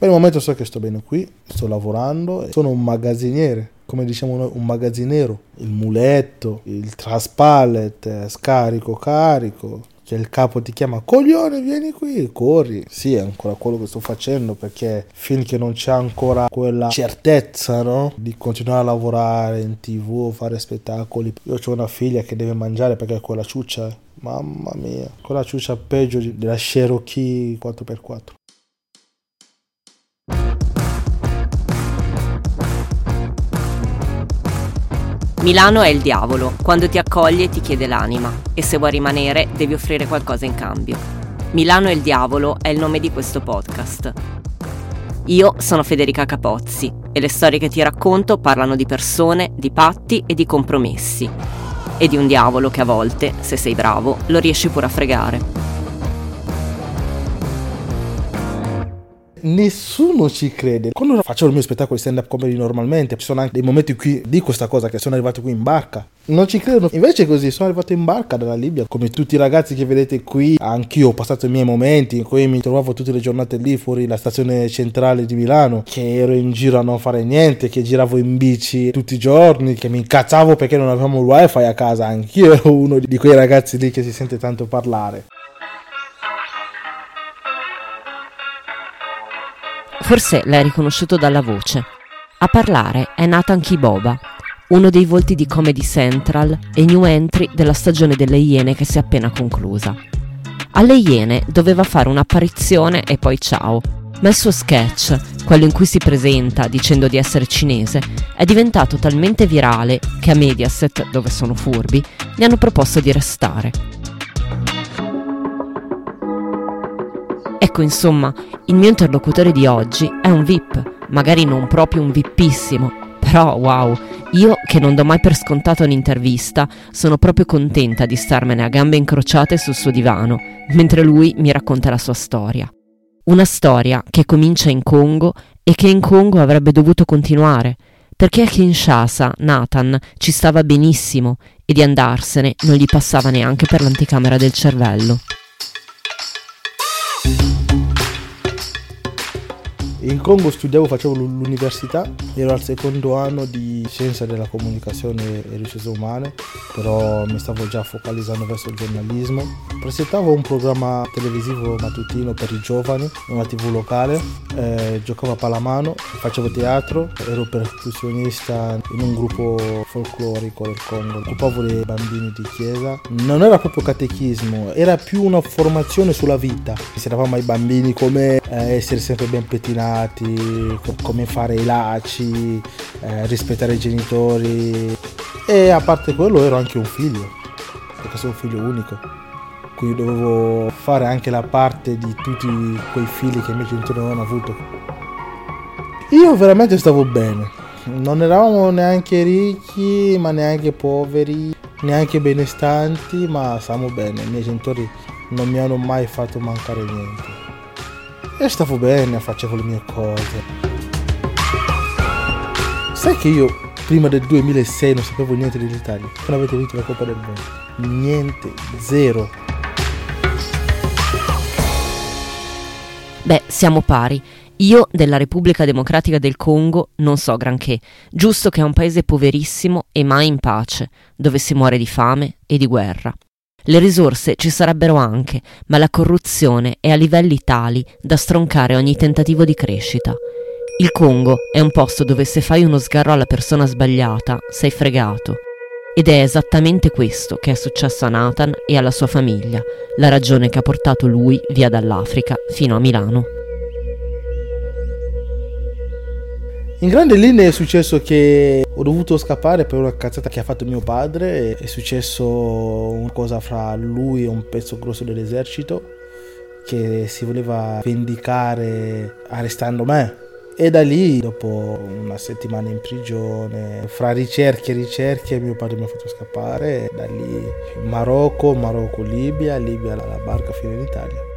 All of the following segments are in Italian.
Per il momento so che sto bene qui, sto lavorando, sono un magazziniere, come diciamo noi, un magazzinero. Il muletto, il traspallet, eh, scarico, carico, che il capo ti chiama coglione vieni qui corri sì è ancora quello che sto facendo perché finché non c'è ancora quella certezza no? di continuare a lavorare in tv fare spettacoli io ho una figlia che deve mangiare perché quella ciuccia mamma mia quella ciuccia peggio della Cherokee 4x4 Milano è il diavolo, quando ti accoglie ti chiede l'anima e se vuoi rimanere devi offrire qualcosa in cambio. Milano è il diavolo è il nome di questo podcast. Io sono Federica Capozzi e le storie che ti racconto parlano di persone, di patti e di compromessi. E di un diavolo che a volte, se sei bravo, lo riesci pure a fregare. Nessuno ci crede. Quando faccio il mio spettacolo di stand-up comedy normalmente, ci sono anche dei momenti in cui dico questa cosa, che sono arrivato qui in barca. Non ci credono. Invece così, sono arrivato in barca dalla Libia, come tutti i ragazzi che vedete qui. Anch'io ho passato i miei momenti in cui mi trovavo tutte le giornate lì fuori la stazione centrale di Milano, che ero in giro a non fare niente, che giravo in bici tutti i giorni, che mi incazzavo perché non avevamo il wifi a casa. Anch'io ero uno di quei ragazzi lì che si sente tanto parlare. Forse l'hai riconosciuto dalla voce. A parlare è Nathan Kiboba, uno dei volti di Comedy Central e new entry della stagione delle Iene che si è appena conclusa. Alle Iene doveva fare un'apparizione e poi ciao, ma il suo sketch, quello in cui si presenta dicendo di essere cinese, è diventato talmente virale che a Mediaset, dove sono furbi, gli hanno proposto di restare. Ecco, insomma, il mio interlocutore di oggi è un VIP, magari non proprio un VIPissimo, però wow, io che non do mai per scontato un'intervista, sono proprio contenta di starmene a gambe incrociate sul suo divano, mentre lui mi racconta la sua storia. Una storia che comincia in Congo e che in Congo avrebbe dovuto continuare, perché a Kinshasa Nathan ci stava benissimo e di andarsene non gli passava neanche per l'anticamera del cervello. In Congo studiavo, facevo l'università, ero al secondo anno di scienza della comunicazione e ricerche umane, però mi stavo già focalizzando verso il giornalismo. Presentavo un programma televisivo mattutino per i giovani, una tv locale, eh, giocavo a pallamano, facevo teatro, ero percussionista in un gruppo folclorico del Congo, occupavo dei bambini di chiesa. Non era proprio catechismo, era più una formazione sulla vita. Insegnavamo ai bambini come eh, essere sempre ben pettinati educati, come fare i laci, eh, rispettare i genitori e a parte quello ero anche un figlio, perché sono un figlio unico, quindi dovevo fare anche la parte di tutti quei figli che i miei genitori non hanno avuto. Io veramente stavo bene, non eravamo neanche ricchi ma neanche poveri, neanche benestanti, ma stavamo bene, i miei genitori non mi hanno mai fatto mancare niente. E stavo bene, facevo le mie cose. Sai che io prima del 2006 non sapevo niente dell'Italia? Quando avete vinto la Coppa del Mondo? Niente, zero. Beh, siamo pari. Io della Repubblica Democratica del Congo non so granché, giusto che è un paese poverissimo e mai in pace, dove si muore di fame e di guerra. Le risorse ci sarebbero anche, ma la corruzione è a livelli tali da stroncare ogni tentativo di crescita. Il Congo è un posto dove se fai uno sgarro alla persona sbagliata sei fregato. Ed è esattamente questo che è successo a Nathan e alla sua famiglia, la ragione che ha portato lui via dall'Africa fino a Milano. In grandi linee è successo che ho dovuto scappare per una cazzata che ha fatto mio padre. È successo una cosa fra lui e un pezzo grosso dell'esercito che si voleva vendicare arrestando me. E da lì, dopo una settimana in prigione, fra ricerche e ricerche, mio padre mi ha fatto scappare. Da lì Marocco, Marocco, Libia, Libia la barca fino in Italia.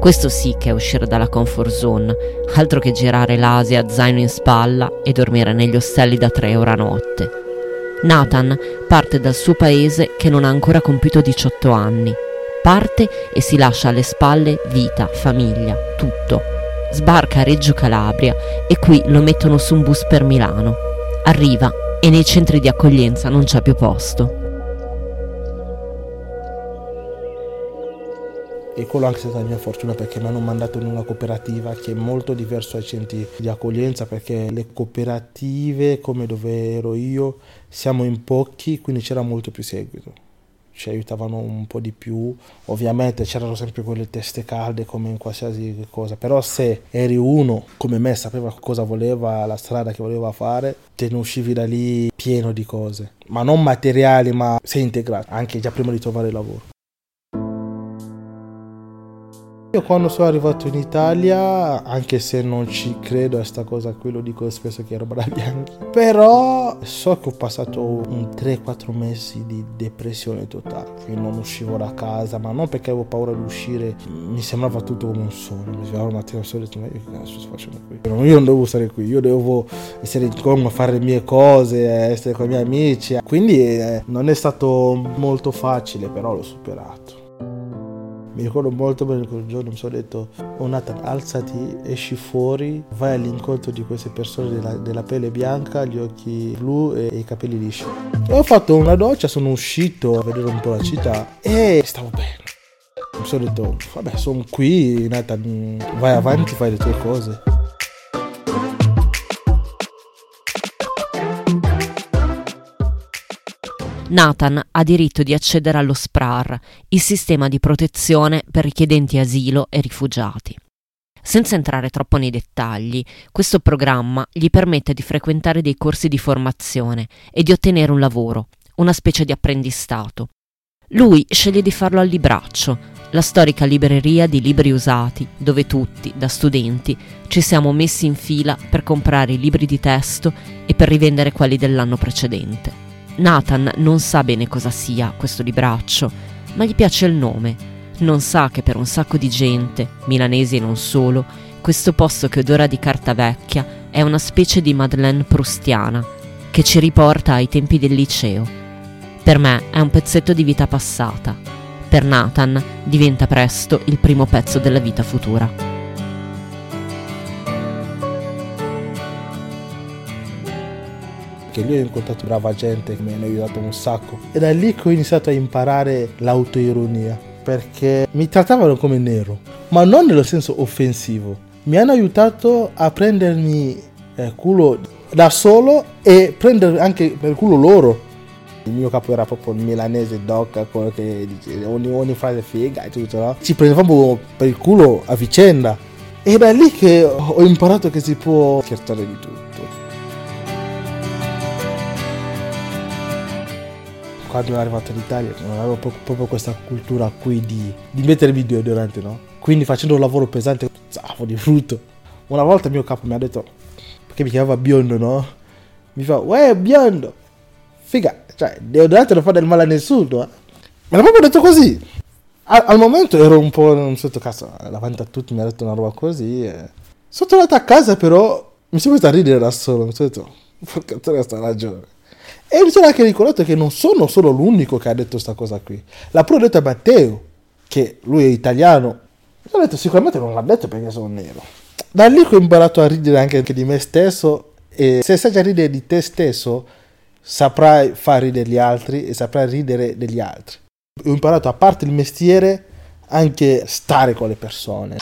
Questo sì che è uscire dalla comfort zone, altro che girare l'Asia zaino in spalla e dormire negli ostelli da 3 euro a notte. Nathan parte dal suo paese che non ha ancora compiuto 18 anni, Parte e si lascia alle spalle vita, famiglia, tutto. Sbarca a Reggio Calabria e qui lo mettono su un bus per Milano. Arriva e nei centri di accoglienza non c'è più posto. E quello anche è stata la mia fortuna perché mi hanno mandato in una cooperativa che è molto diverso dai centri di accoglienza perché le cooperative come dove ero io siamo in pochi quindi c'era molto più seguito ci aiutavano un po' di più. Ovviamente c'erano sempre quelle teste calde come in qualsiasi cosa, però se eri uno come me, sapeva cosa voleva, la strada che voleva fare, te ne uscivi da lì pieno di cose, ma non materiali, ma sei integrato, anche già prima di trovare lavoro. Io quando sono arrivato in Italia, anche se non ci credo a sta cosa qui, lo dico spesso che è roba da bianchi, però so che ho passato un 3-4 mesi di depressione totale, quindi non uscivo da casa, ma non perché avevo paura di uscire, mi sembrava tutto come un sogno, mi svegliavo la mattina e ho detto ma io che cazzo sto facendo qui? Io non devo stare qui, io devo essere in coma, fare le mie cose, essere con i miei amici, quindi eh, non è stato molto facile, però l'ho superato. Mi ricordo molto bene quel giorno, mi sono detto, oh Nathan, alzati, esci fuori, vai all'incontro di queste persone della, della pelle bianca, gli occhi blu e, e i capelli lisci. E ho fatto una doccia, sono uscito a vedere un po' la città e stavo bene. Mi sono detto, vabbè, sono qui, Nathan, vai avanti, fai le tue cose. Nathan ha diritto di accedere allo SPRAR, il sistema di protezione per richiedenti asilo e rifugiati. Senza entrare troppo nei dettagli, questo programma gli permette di frequentare dei corsi di formazione e di ottenere un lavoro, una specie di apprendistato. Lui sceglie di farlo al Libraccio, la storica libreria di libri usati, dove tutti, da studenti, ci siamo messi in fila per comprare i libri di testo e per rivendere quelli dell'anno precedente. Nathan non sa bene cosa sia questo libraccio, ma gli piace il nome. Non sa che per un sacco di gente, milanesi e non solo, questo posto che odora di carta vecchia è una specie di Madeleine prustiana che ci riporta ai tempi del liceo. Per me è un pezzetto di vita passata. Per Nathan diventa presto il primo pezzo della vita futura. Perché lui ha incontrato brava gente che mi hanno aiutato un sacco. E da lì che ho iniziato a imparare l'autoironia, perché mi trattavano come nero, ma non nello senso offensivo. Mi hanno aiutato a prendermi eh, culo da solo e prendere anche per culo loro. Il mio capo era proprio il milanese doc, quello che dice ogni, ogni frase figa e tutto, no? Ci prendevamo per il culo a vicenda. E da lì che ho imparato che si può scherzare di tutto. Quando ero arrivato in Italia non avevo proprio questa cultura qui di, di mettermi deodorante, no? Quindi facendo un lavoro pesante, zaffo di frutto. Una volta il mio capo mi ha detto, perché mi chiamava biondo, no? Mi fa, uè biondo, figa, cioè deodorante non fa del male a nessuno, eh? Me l'ha proprio detto così. Al, al, momento ero un po' non sotto cazzo, davanti a tutti mi ha detto una roba così. E... Sono tornato a casa però mi sono messo a ridere da solo, mi sono detto, porca troia sta ragione. E mi sono anche ricordato che non sono solo l'unico che ha detto questa cosa qui. L'ha pure detto a Matteo, che lui è italiano. Sono detto sicuramente non l'ha detto perché sono nero. Da lì ho imparato a ridere anche di me stesso e se sai già ridere di te stesso saprai far ridere gli altri e saprai ridere degli altri. Ho imparato a parte il mestiere anche stare con le persone.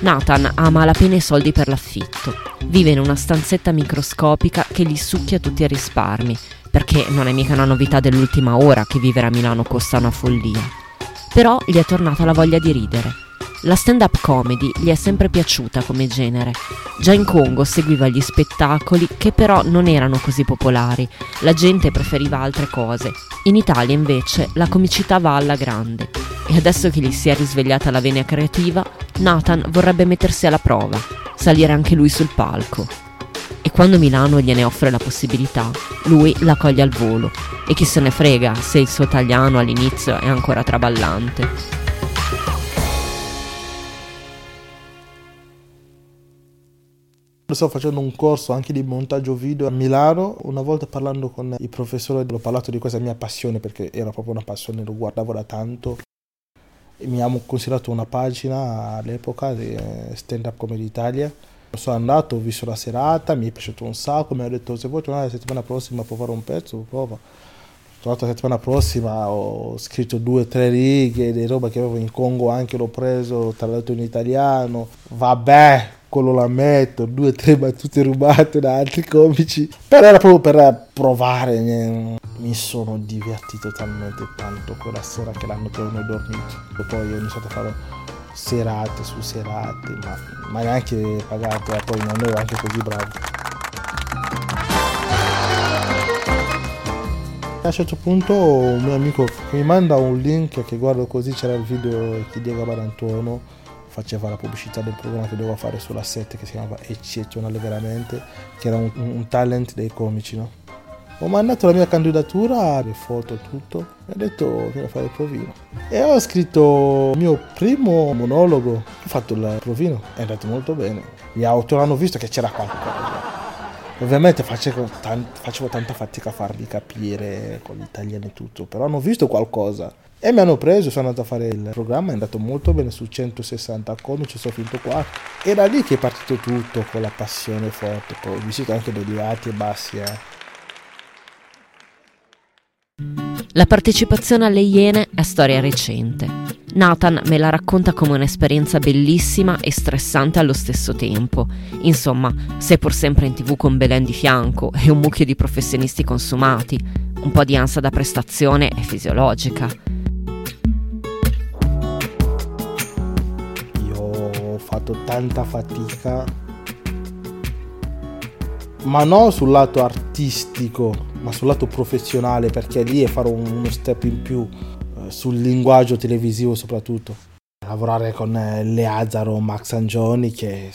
Nathan ha malapena i soldi per l'affitto. Vive in una stanzetta microscopica che gli succhia tutti i risparmi, perché non è mica una novità dell'ultima ora che vivere a Milano costa una follia. Però gli è tornata la voglia di ridere. La stand-up comedy gli è sempre piaciuta come genere. Già in Congo seguiva gli spettacoli che però non erano così popolari, la gente preferiva altre cose. In Italia invece la comicità va alla grande e adesso che gli si è risvegliata la vena creativa, Nathan vorrebbe mettersi alla prova, salire anche lui sul palco. E quando Milano gliene offre la possibilità, lui la coglie al volo e chi se ne frega se il suo italiano all'inizio è ancora traballante. Sto facendo un corso anche di montaggio video a Milano. Una volta parlando con il professore ho parlato di questa mia passione perché era proprio una passione, lo guardavo da tanto. E mi hanno considerato una pagina all'epoca di eh, Stand Up Comedy Italia. Sono andato, ho visto la serata, mi è piaciuto un sacco, mi ha detto se vuoi tornare la settimana prossima a fare un pezzo, prova. Tornato la settimana prossima ho scritto due o tre righe di roba che avevo in Congo anche l'ho preso, tradotto in italiano. Vabbè, quello la metto, due o tre battute rubate da altri comici. Però era proprio per provare. Mi sono divertito talmente tanto quella sera che l'anno prima non ho dormito. E poi ho iniziato a fare serate su serate, ma, ma neanche pagato, e poi non ero anche così bravo. A un certo punto un mio amico mi manda un link che guardo così c'era il video di Diego Barantuono faceva la pubblicità del programma che doveva fare sulla 7 che si chiamava Eccezionale Veramente che era un, un talent dei comici no? ho mandato la mia candidatura le foto tutto e ho detto vieni a fare il provino. E ho scritto il mio primo monologo. Ho fatto il provino è andato molto bene. Gli autori hanno visto che c'era qualcosa. Ovviamente facevo, tanta fatica a farli capire con l'italiano e tutto, però hanno visto qualcosa e mi hanno preso, sono andato a fare il programma, è andato molto bene su 160 comici, sono finito qua. Era lì che è partito tutto con la passione forte, poi ho vissuto anche degli alti e bassi. Eh. La partecipazione alle Iene è storia recente. Nathan me la racconta come un'esperienza bellissima e stressante allo stesso tempo. Insomma, sei pur sempre in tv con Belen di fianco e un mucchio di professionisti consumati. Un po' di ansia da prestazione è fisiologica. Fatto tanta fatica, ma non sul lato artistico, ma sul lato professionale, perché lì è fare uno step in più sul linguaggio televisivo soprattutto. Lavorare con eh, Leazzaro, Max Angioni che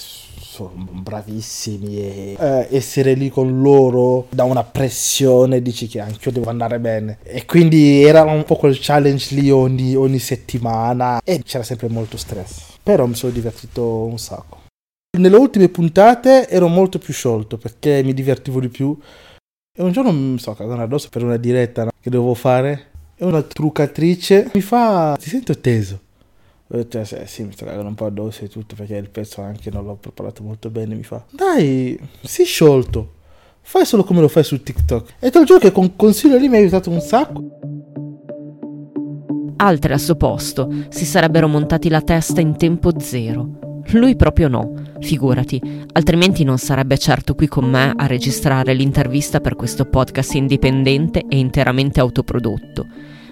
sono bravissimi e eh, essere lì con loro da una pressione dici che anche io devo andare bene. E quindi era un po' quel challenge lì ogni, ogni settimana e c'era sempre molto stress. Però mi sono divertito un sacco. Nelle ultime puntate ero molto più sciolto perché mi divertivo di più. E un giorno mi sto cagando addosso per una diretta no, che dovevo fare. E una truccatrice. Mi fa ti sento teso ho detto eh, sì mi sto cagando un po' addosso e tutto perché il pezzo anche non l'ho preparato molto bene mi fa dai sii sciolto fai solo come lo fai su TikTok e te lo giuro che con consiglio lì mi ha aiutato un sacco. Altre al suo posto si sarebbero montati la testa in tempo zero. Lui proprio no, figurati, altrimenti non sarebbe certo qui con me a registrare l'intervista per questo podcast indipendente e interamente autoprodotto.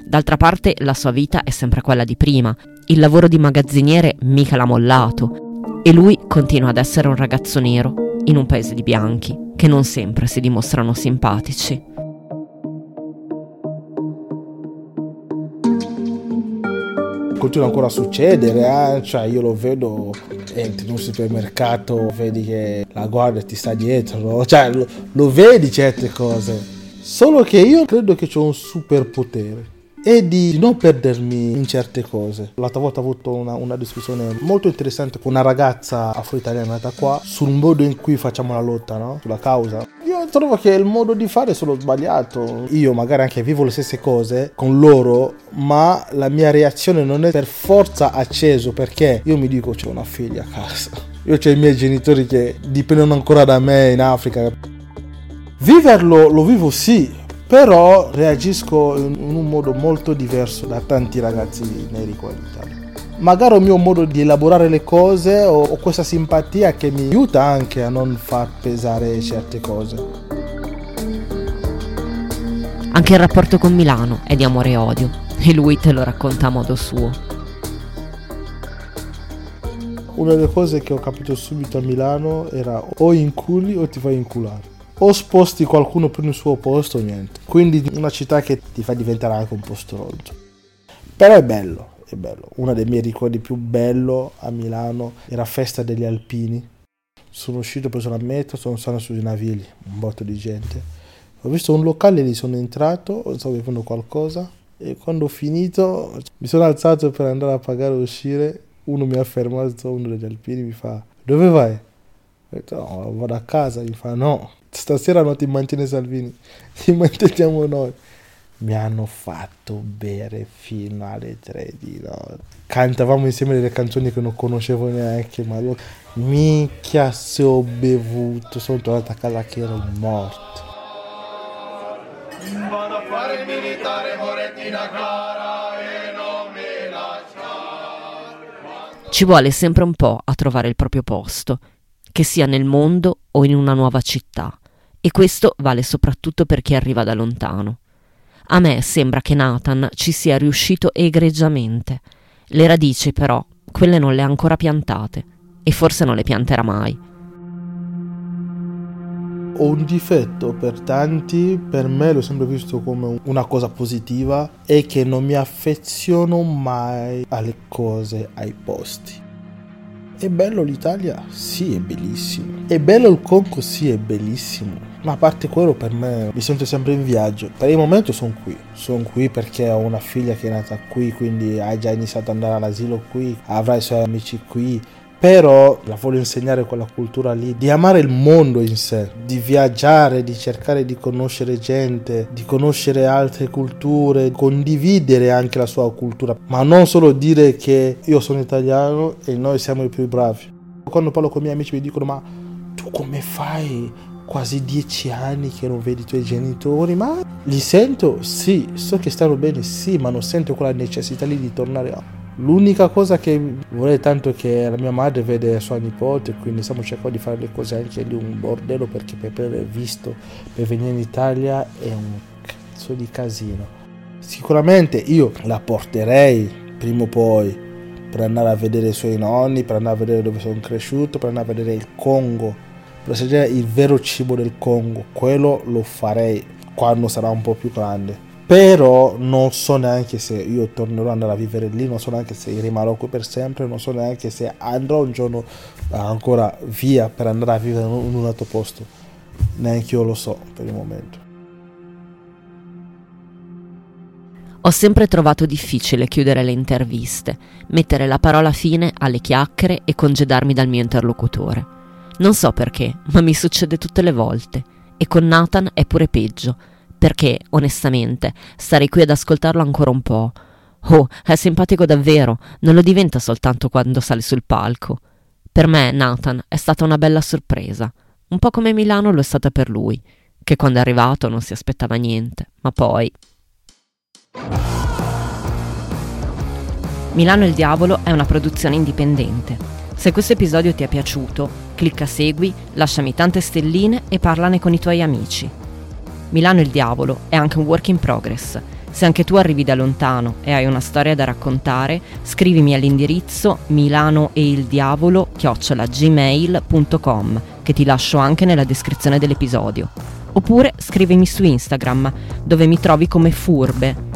D'altra parte la sua vita è sempre quella di prima, il lavoro di magazziniere mica l'ha mollato e lui continua ad essere un ragazzo nero in un paese di bianchi che non sempre si dimostrano simpatici. continua ancora a succedere, eh? cioè io lo vedo, entri in un supermercato, vedi che la guardia ti sta dietro, cioè lo, lo vedi certe cose, solo che io credo che ho un superpotere e di non perdermi in certe cose. L'altra volta ho avuto una, una discussione molto interessante con una ragazza afro-italiana nata qua sul modo in cui facciamo la lotta, no? sulla causa. Io trovo che il modo di fare è solo sbagliato. Io magari anche vivo le stesse cose con loro, ma la mia reazione non è per forza acceso perché io mi dico c'ho una figlia a casa. Io ho i miei genitori che dipendono ancora da me in Africa. Viverlo lo vivo sì, però reagisco in, un modo molto diverso da tanti ragazzi neri qua in Italia. Magari il mio modo di elaborare le cose o, o questa simpatia che mi aiuta anche a non far pesare certe cose. Anche il rapporto con Milano è di amore e odio e lui te lo racconta a modo suo. Una delle cose che ho capito subito a Milano era o inculi o ti fai inculare o sposti qualcuno più nel suo posto o niente. Quindi una città che ti fa diventare anche un posto rogio. Però è bello, è bello. Uno dei miei ricordi più bello a Milano era Festa degli Alpini. Sono uscito, ho preso la metro, sono stato sui navigli, un botto di gente. Ho visto un locale lì, sono entrato, stavo bevendo qualcosa e quando ho finito mi sono alzato per andare a pagare e uscire. Uno mi ha fermato, uno degli alpini mi fa, dove vai? detto, no, vado a casa, mi fa no, stasera non ti mantiene Salvini, ti manteniamo noi. Mi hanno fatto bere fino alle tre di notte. Cantavamo insieme delle canzoni che non conoscevo neanche, ma io, minchia se ho bevuto, sono tornato a casa che ero morto. Vado a fare il militare, morettina cara, e non mi lasciare. Ci vuole sempre un po' a trovare il proprio posto che sia nel mondo o in una nuova città, e questo vale soprattutto per chi arriva da lontano. A me sembra che Nathan ci sia riuscito egregiamente. Le radici, però, quelle non le ha ancora piantate, e forse non le pianterà mai. Ho un difetto per tanti, per me l'ho sempre visto come una cosa positiva, è che non mi affeziono mai alle cose, ai posti. È bello l'Italia? Sì, è bellissimo. È bello il Congo? Sì, è bellissimo. Ma a parte quello, per me mi sento sempre in viaggio. Per il momento sono qui. Sono qui perché ho una figlia che è nata qui, quindi ha già iniziato ad andare all'asilo qui, avrà i suoi amici qui però la voglio insegnare quella cultura lì, di amare il mondo in sé, di viaggiare, di cercare di conoscere gente, di conoscere altre culture, condividere anche la sua cultura, ma non solo dire che io sono italiano e noi siamo i più bravi. Quando parlo con i miei amici mi dicono ma tu come fai? Quasi dieci anni che non vedi i tuoi genitori, ma li sento? Sì, so che stanno bene, sì, ma non sento quella necessità lì di tornare a L'unica cosa che vorrei tanto è che la mia madre vede sua nipote, quindi stiamo cercando di fare le cose anche lì un bordello perché per aver visto per venire in Italia è un cazzo di casino. Sicuramente io la porterei prima o poi per andare a vedere i suoi nonni, per andare a vedere dove sono cresciuto, per andare a vedere il Congo, per assaggiare il vero cibo del Congo. Quello lo farei quando sarà un po' più grande però non so neanche se io tornerò ad andare a vivere lì, non so neanche se rimarrò qui per sempre, non so neanche se andrò un giorno ancora via per andare a vivere in un altro posto, neanche io lo so per il momento. Ho sempre trovato difficile chiudere le interviste, mettere la parola fine alle chiacchiere e congedarmi dal mio interlocutore. Non so perché, ma mi succede tutte le volte. E con Nathan è pure peggio perché, onestamente, starei qui ad ascoltarlo ancora un po'. Oh, è simpatico davvero, non lo diventa soltanto quando sale sul palco. Per me, Nathan, è stata una bella sorpresa, un po' come Milano lo è stata per lui, che quando è arrivato non si aspettava niente, ma poi... Milano il Diavolo è una produzione indipendente. Se questo episodio ti è piaciuto, clicca segui, lasciami tante stelline e parlane con i tuoi amici. Milano il Diavolo è anche un work in progress. Se anche tu arrivi da lontano e hai una storia da raccontare, scrivimi all'indirizzo milanoeildiavolo-gmail.com che ti lascio anche nella descrizione dell'episodio. Oppure scrivimi su Instagram, dove mi trovi come furbe